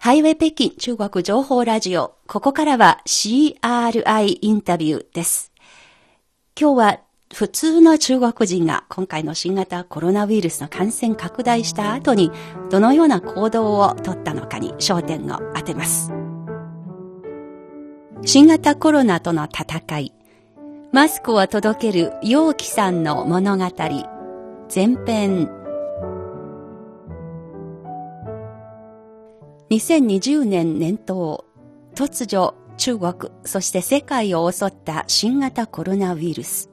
ハイウェイ北京中国情報ラジオ。ここからは CRI インタビューです。今日は普通の中国人が今回の新型コロナウイルスの感染拡大した後にどのような行動をとったのかに焦点を当てます。新型コロナとの戦い、マスクを届ける陽気さんの物語、前編2020年年頭、突如中国、そして世界を襲った新型コロナウイルス。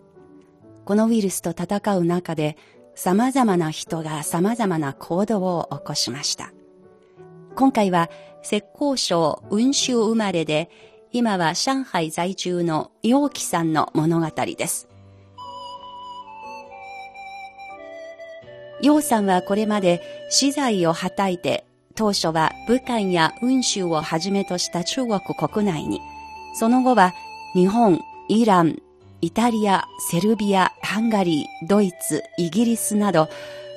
このウイルスと戦う中で様々な人が様々な行動を起こしました。今回は浙江省雲州生まれで、今は上海在住の陽気さんの物語です。陽さんはこれまで資材をはたいて当初は武漢や雲州をはじめとした中国国内に、その後は日本、イラン、イタリア、セルビア、ハンガリー、ドイツ、イギリスなど、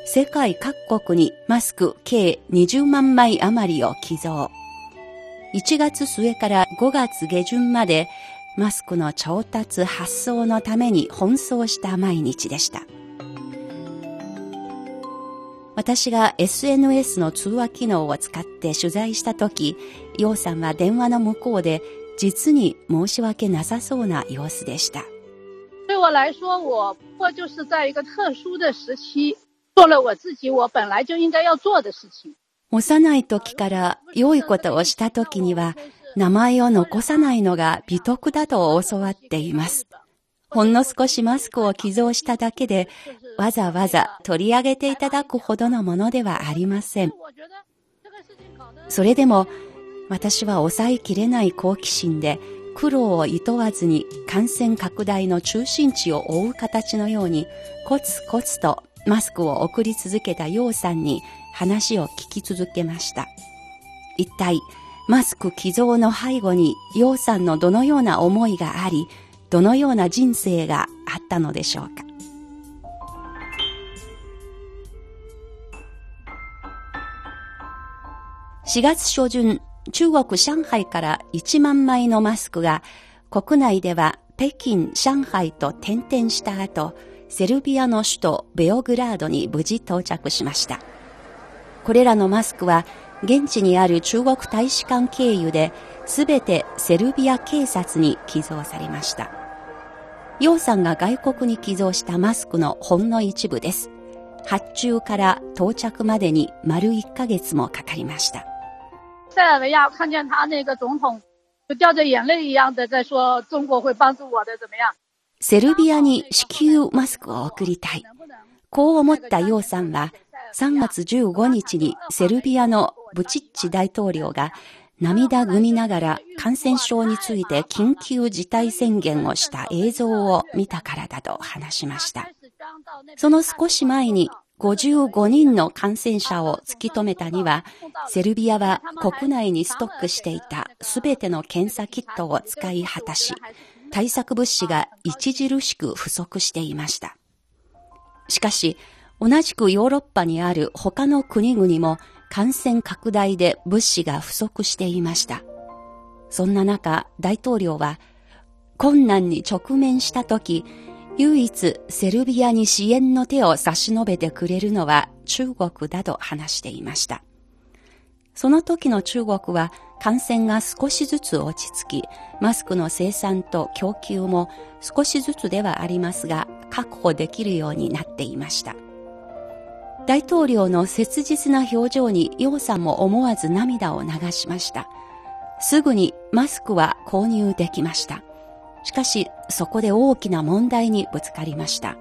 世界各国にマスク計20万枚余りを寄贈。1月末から5月下旬までマスクの調達発送のために奔走した毎日でした。私が SNS の通話機能を使って取材したとき、陽さんは電話の向こうで実に申し訳なさそうな様子でした。对我来说，我就是在一个特殊的时期，做了我自己我本来就应该要做的事情。幼い時から良いことをした時には、名前を残さないのが美徳だと教わっています。ほんの少しマスクを寄贈しただけで、わざわざ取り上げていただくほどのものではありません。それでも、私は抑えきれない好奇心で、苦労を厭わずに感染拡大の中心地を覆う形のように、コツコツとマスクを送り続けた楊さんに話を聞き続けました。一体、マスク寄贈の背後に楊さんのどのような思いがあり、どのような人生があったのでしょうか。4月初旬、中国上海から1万枚のマスクが国内では北京、上海と転々した後、セルビアの首都ベオグラードに無事到着しました。これらのマスクは現地にある中国大使館経由で全てセルビア警察に寄贈されました。楊さんが外国に寄贈したマスクのほんの一部です。発注から到着までに丸1ヶ月もかかりました。塞尔维亚看见他那个总统就掉着眼泪一样的在说中国会帮助我的怎么样？セルビアに支給マスクを送りたい。こう思った楊さんは3月15日にセルビアのブチッチ大統領が涙ぐみながら感染症について緊急事態宣言をした映像を見たからだと話しました。その少し前に55人の感染者を突き止めたには、セルビアは国内にストックしていたすべての検査キットを使い果たし、対策物資が著しく不足していました。しかし、同じくヨーロッパにある他の国々も感染拡大で物資が不足していました。そんな中、大統領は、困難に直面したとき、唯一セルビアに支援の手を差し伸べてくれるのは中国だと話していました。その時の中国は感染が少しずつ落ち着き、マスクの生産と供給も少しずつではありますが確保できるようになっていました。大統領の切実な表情に楊さんも思わず涙を流しました。すぐにマスクは購入できました。しかし、そこで大きな問題にぶつかりました。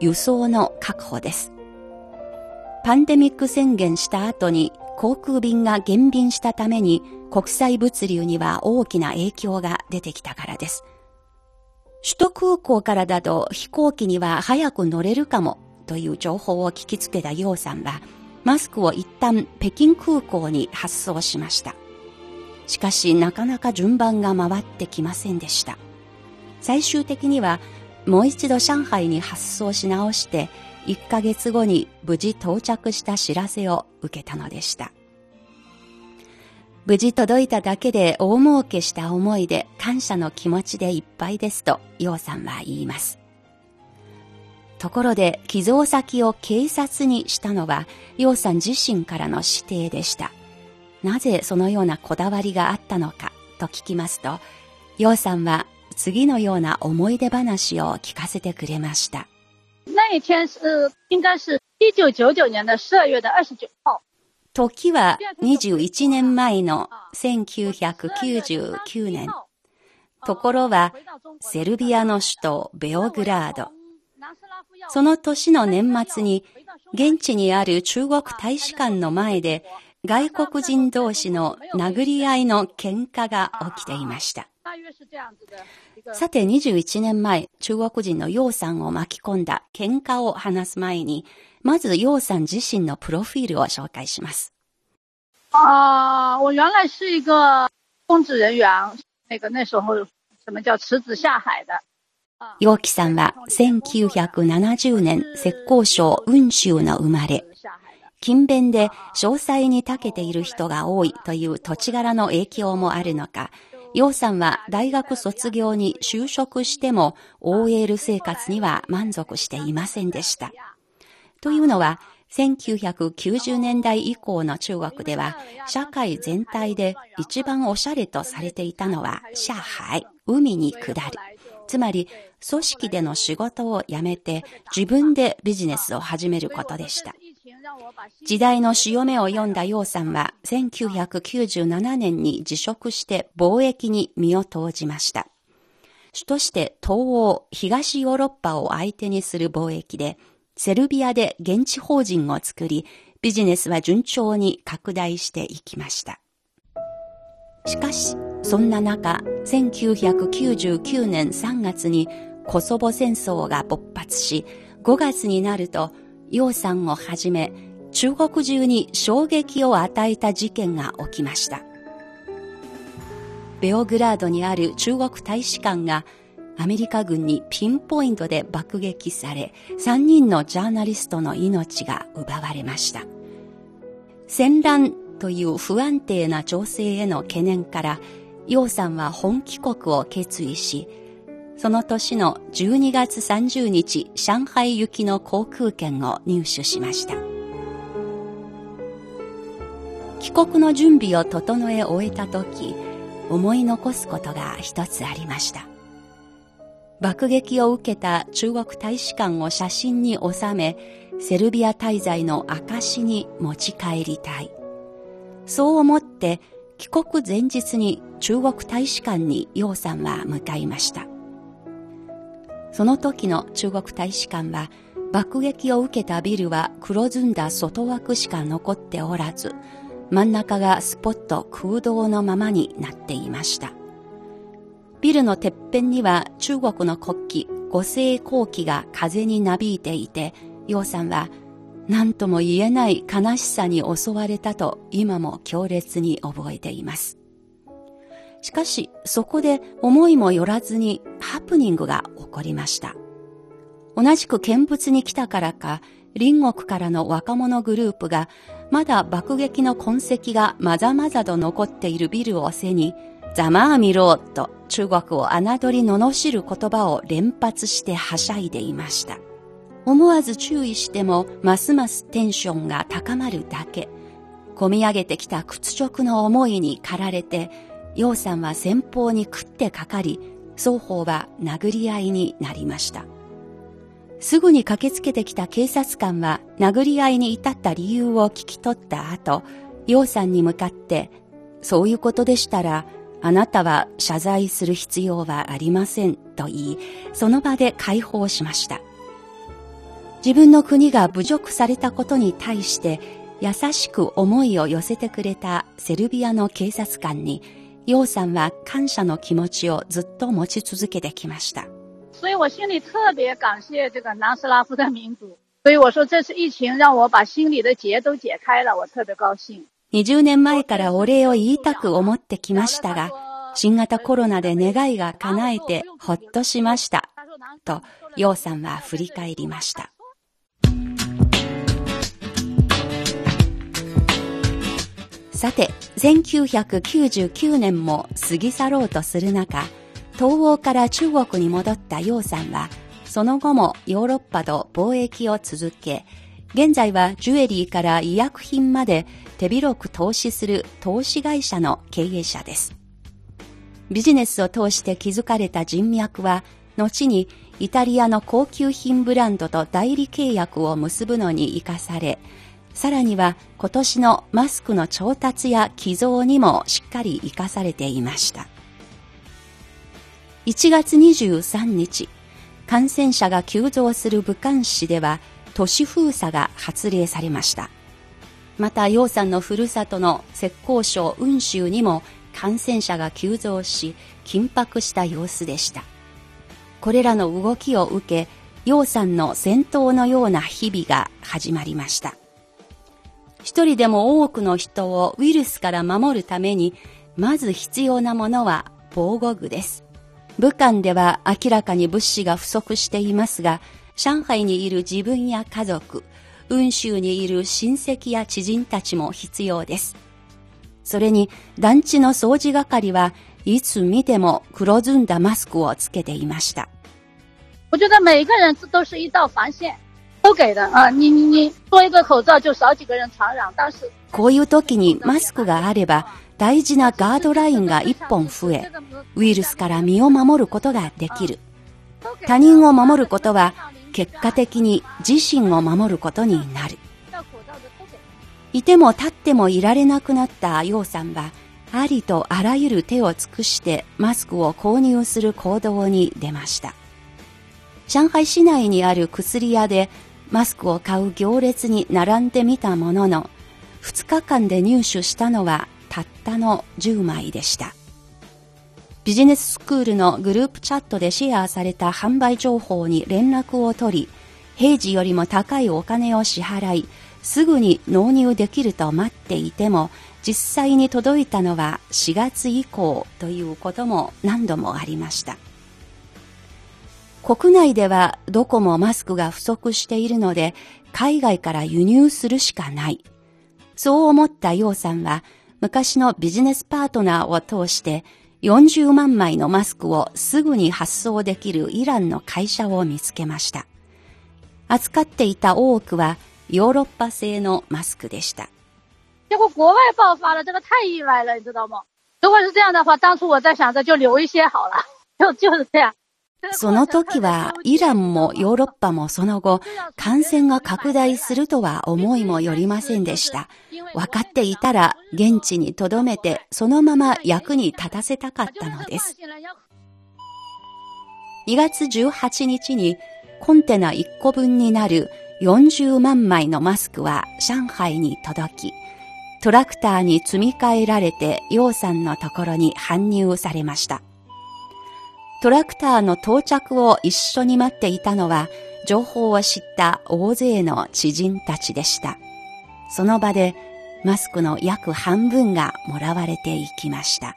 輸送の確保です。パンデミック宣言した後に航空便が減便したために国際物流には大きな影響が出てきたからです。首都空港からだと飛行機には早く乗れるかもという情報を聞きつけた楊さんは、マスクを一旦北京空港に発送しました。しかしなかなか順番が回ってきませんでした。最終的にはもう一度上海に発送し直して1ヶ月後に無事到着した知らせを受けたのでした。無事届いただけで大儲けした思いで感謝の気持ちでいっぱいですと、楊さんは言います。ところで、寄贈先を警察にしたのは、楊さん自身からの指定でした。なぜそのようなこだわりがあったのかと聞きますと、楊さんは次のような思い出話を聞かせてくれました。那一天是应该是1999年的12月的29号。時は21年前の1999年。ところはセルビアの首都ベオグラード。その年の年末に現地にある中国大使館の前で外国人同士の殴り合いの喧嘩が起きていました。さて21年前、中国人の楊さんを巻き込んだ喧嘩を話す前に、まず楊さん自身のプロフィールを紹介します。あ我原来是一个公职人员，那个那时候什么叫辞职下海的。楊貴さんは1970年浙江省雲州の生まれ、勤勉で詳細に長けている人が多いという土地柄の影響もあるのか、楊さんは大学卒業に就職しても OL 生活には満足していませんでした。というのは、1990年代以降の中国では、社会全体で一番おしゃれとされていたのは、上海、海に下る。つまり、組織での仕事を辞めて自分でビジネスを始めることでした。時代の潮目を読んだ楊さんは1997年に辞職して貿易に身を投じました。主として東欧、東ヨーロッパを相手にする貿易で、セルビアで現地法人を作り、ビジネスは順調に拡大していきました。しかし、そんな中、1999年3月にコソボ戦争が勃発し、5月になると楊さんをはじめ、中国中に衝撃を与えた事件が起きました。ベオグラードにある中国大使館がアメリカ軍にピンポイントで爆撃され、3人のジャーナリストの命が奪われました。戦乱という不安定な情勢への懸念から、楊さんは本帰国を決意し、その年の12月30日、上海行きの航空券を入手しました。帰国の準備を整え終えた時、思い残すことが一つありました。爆撃を受けた中国大使館を写真に収め、セルビア滞在の証に持ち帰りたい。そう思って帰国前日に中国大使館に楊さんは向かいました。その時の中国大使館は爆撃を受けたビルは黒ずんだ外枠しか残っておらず、真ん中がスポット空洞のままになっていました。ビルのてっぺんには中国の国旗、五星国旗が風になびいていて、楊さんは何とも言えない悲しさに襲われたと今も強烈に覚えています。しかし、そこで思いもよらずにハプニングが起こりました。同じく見物に来たからか、隣国からの若者グループが、まだ爆撃の痕跡がまざまざと残っているビルを背に、ざまあみろと中国を侮り罵る言葉を連発してはしゃいでいました。思わず注意しても、ますますテンションが高まるだけ。込み上げてきた屈辱の思いに駆られて、楊さんは先方に食ってかかり、双方は殴り合いになりました。すぐに駆けつけてきた警察官は殴り合いに至った理由を聞き取った後、楊さんに向かって、そういうことでしたら、あなたは謝罪する必要はありませんと言い、その場で解放しました。自分の国が侮辱されたことに対して優しく思いを寄せてくれたセルビアの警察官に楊さんは感謝の気持ちをずっと持ち続けてきました。所以我心里特别感谢这个南斯拉夫的民族。所以我说这次疫情让我把心里的结都解开了，我特别高興。20年前からお礼を言いたく思ってきましたが、新型コロナで願いが叶えてほっとしました。と、楊さんは振り返りました。さて、1999年も過ぎ去ろうとする中、東欧から中国に戻った楊さんは、その後もヨーロッパと貿易を続け、現在はジュエリーから医薬品まで手広く投資する投資会社の経営者です。ビジネスを通して築かれた人脈は、後にイタリアの高級品ブランドと代理契約を結ぶのに生かされ、さらには今年のマスクの調達や寄贈にもしっかり生かされていました。1月23日、感染者が急増する武漢市では都市封鎖が発令されました。また、楊さんのふるさとの浙江省雲州にも感染者が急増し、緊迫した様子でした。これらの動きを受け、楊さんの戦闘のような日々が始まりました。一人でも多くの人をウイルスから守るために、まず必要なものは防護具です。武漢では明らかに物資が不足していますが、上海にいる自分や家族、雲州にいる親戚や知人たちも必要です。それに団地の掃除係はいつ見ても黒ずんだマスクをつけていました。我觉得每个人都是一道防線。都给的啊！你你你多一个口罩就少几个人传染，但是こういう時にマスクがあれば大事なガードラインが一本増え、ウイルスから身を守ることができる。他人を守ることは結果的に自身を守ることになる。いても立ってもいられなくなった楊さんは、ありとあらゆる手を尽くしてマスクを購入する行動に出ました。上海市内にある薬屋でマスクを買う行列に並んでみたものの、2日間で入手したのはたったの10枚でした。ビジネススクールのグループチャットでシェアされた販売情報に連絡を取り、平時よりも高いお金を支払い、すぐに納入できると待っていても、実際に届いたのは4月以降ということも何度もありました。国内ではどこもマスクが不足しているので、海外から輸入するしかない。そう思った楊さんは、昔のビジネスパートナーを通して、40万枚のマスクをすぐに発送できるイランの会社を見つけました。扱っていた多くはヨーロッパ製のマスクでした。结果国外爆发了，这个太意外了，你知道吗？如果是这样的话，当初我在想着就留一些好了，就就是这样。その時はイランもヨーロッパもその後感染が拡大するとは思いもよりませんでした。分かっていたら現地に留めてそのまま役に立たせたかったのです。2月18日にコンテナ1個分になる40万枚のマスクは上海に届き、トラクターに積み替えられて楊さんのところに搬入されました。トラクターの到着を一緒に待っていたのは、情報を知った大勢の知人たちでした。その場でマスクの約半分がもらわれていきました。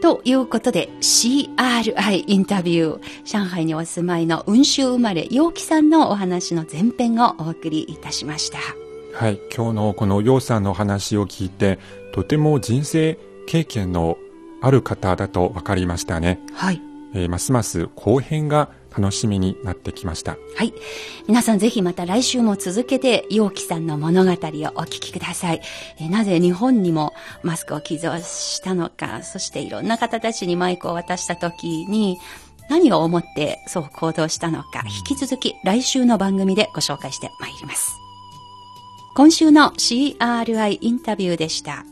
ということで CRI インタビュー上海にお住まいの雲州生まれ陽気さんのお話の前編をお送りいたしましたはい今日のこの陽さんのお話を聞いてとても人生経験のある方だと分かりましたね。はい。えー、ますます後編が楽しみになってきました。はい。皆さんぜひまた来週も続けて、陽気さんの物語をお聞きください。えー、なぜ日本にもマスクを寄贈したのか、そしていろんな方たちにマイクを渡した時に、何を思ってそう行動したのか、引き続き来週の番組でご紹介してまいります。今週の CRI インタビューでした。